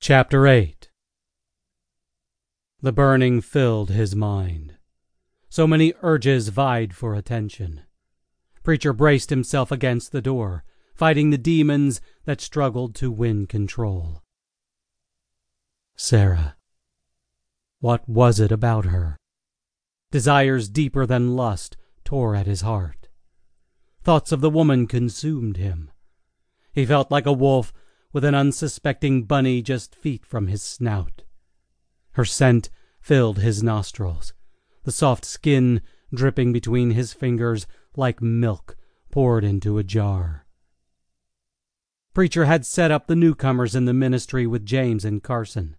Chapter 8 The burning filled his mind. So many urges vied for attention. Preacher braced himself against the door, fighting the demons that struggled to win control. Sarah. What was it about her? Desires deeper than lust tore at his heart. Thoughts of the woman consumed him. He felt like a wolf with an unsuspecting bunny just feet from his snout. Her scent filled his nostrils, the soft skin dripping between his fingers like milk poured into a jar. Preacher had set up the newcomers in the ministry with James and Carson.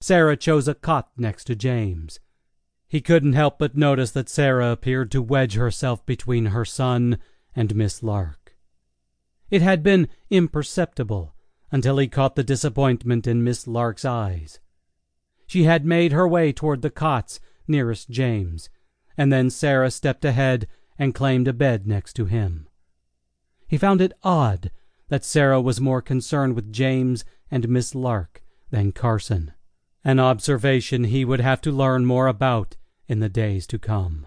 Sarah chose a cot next to James. He couldn't help but notice that Sarah appeared to wedge herself between her son and Miss Lark. It had been imperceptible until he caught the disappointment in Miss Lark's eyes. She had made her way toward the cots nearest James, and then Sarah stepped ahead and claimed a bed next to him. He found it odd that Sarah was more concerned with James and Miss Lark than Carson, an observation he would have to learn more about in the days to come.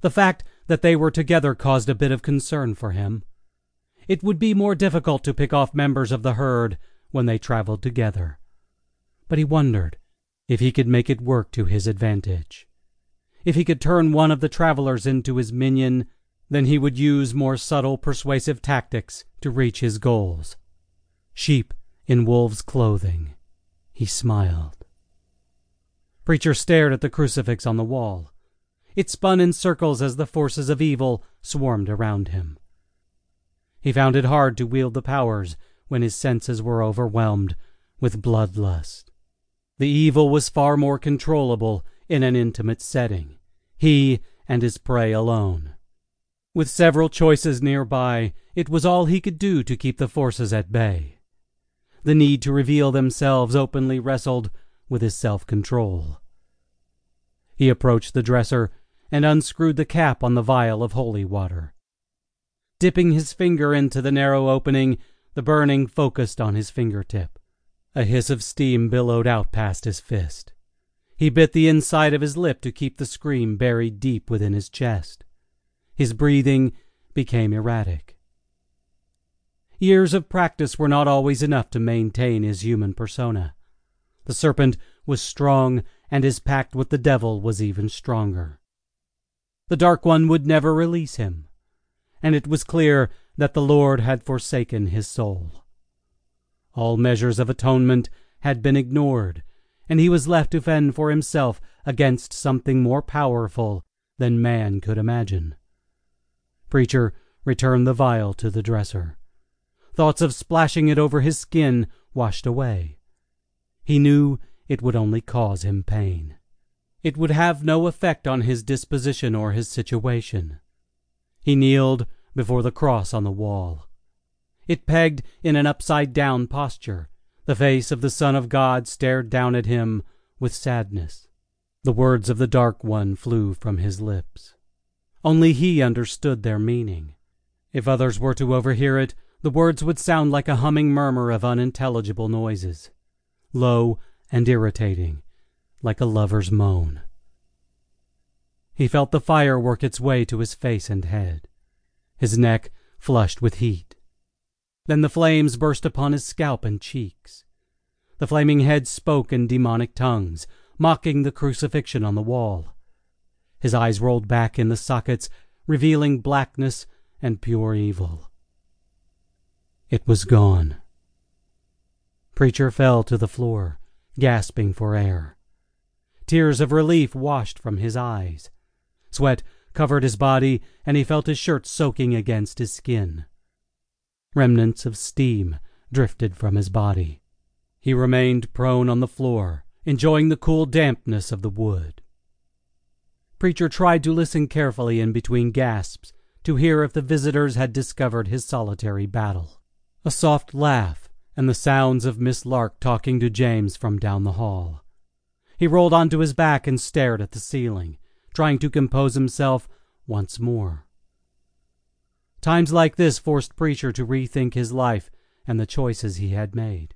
The fact that they were together caused a bit of concern for him. It would be more difficult to pick off members of the herd when they traveled together. But he wondered if he could make it work to his advantage. If he could turn one of the travelers into his minion, then he would use more subtle persuasive tactics to reach his goals. Sheep in wolves' clothing. He smiled. Preacher stared at the crucifix on the wall. It spun in circles as the forces of evil swarmed around him. He found it hard to wield the powers when his senses were overwhelmed with bloodlust. The evil was far more controllable in an intimate setting, he and his prey alone. With several choices nearby, it was all he could do to keep the forces at bay. The need to reveal themselves openly wrestled with his self control. He approached the dresser and unscrewed the cap on the vial of holy water. Dipping his finger into the narrow opening, the burning focused on his fingertip. A hiss of steam billowed out past his fist. He bit the inside of his lip to keep the scream buried deep within his chest. His breathing became erratic. Years of practice were not always enough to maintain his human persona. The serpent was strong, and his pact with the devil was even stronger. The Dark One would never release him and it was clear that the Lord had forsaken his soul. All measures of atonement had been ignored, and he was left to fend for himself against something more powerful than man could imagine. Preacher returned the vial to the dresser. Thoughts of splashing it over his skin washed away. He knew it would only cause him pain. It would have no effect on his disposition or his situation. He kneeled before the cross on the wall. It pegged in an upside down posture. The face of the Son of God stared down at him with sadness. The words of the Dark One flew from his lips. Only he understood their meaning. If others were to overhear it, the words would sound like a humming murmur of unintelligible noises, low and irritating, like a lover's moan. He felt the fire work its way to his face and head, his neck flushed with heat. Then the flames burst upon his scalp and cheeks. The flaming head spoke in demonic tongues, mocking the crucifixion on the wall. His eyes rolled back in the sockets, revealing blackness and pure evil. It was gone. Preacher fell to the floor, gasping for air. Tears of relief washed from his eyes. Sweat covered his body, and he felt his shirt soaking against his skin. Remnants of steam drifted from his body. He remained prone on the floor, enjoying the cool dampness of the wood. Preacher tried to listen carefully in between gasps to hear if the visitors had discovered his solitary battle. A soft laugh and the sounds of Miss Lark talking to James from down the hall. He rolled onto his back and stared at the ceiling, trying to compose himself once more. Times like this forced Preacher to rethink his life and the choices he had made.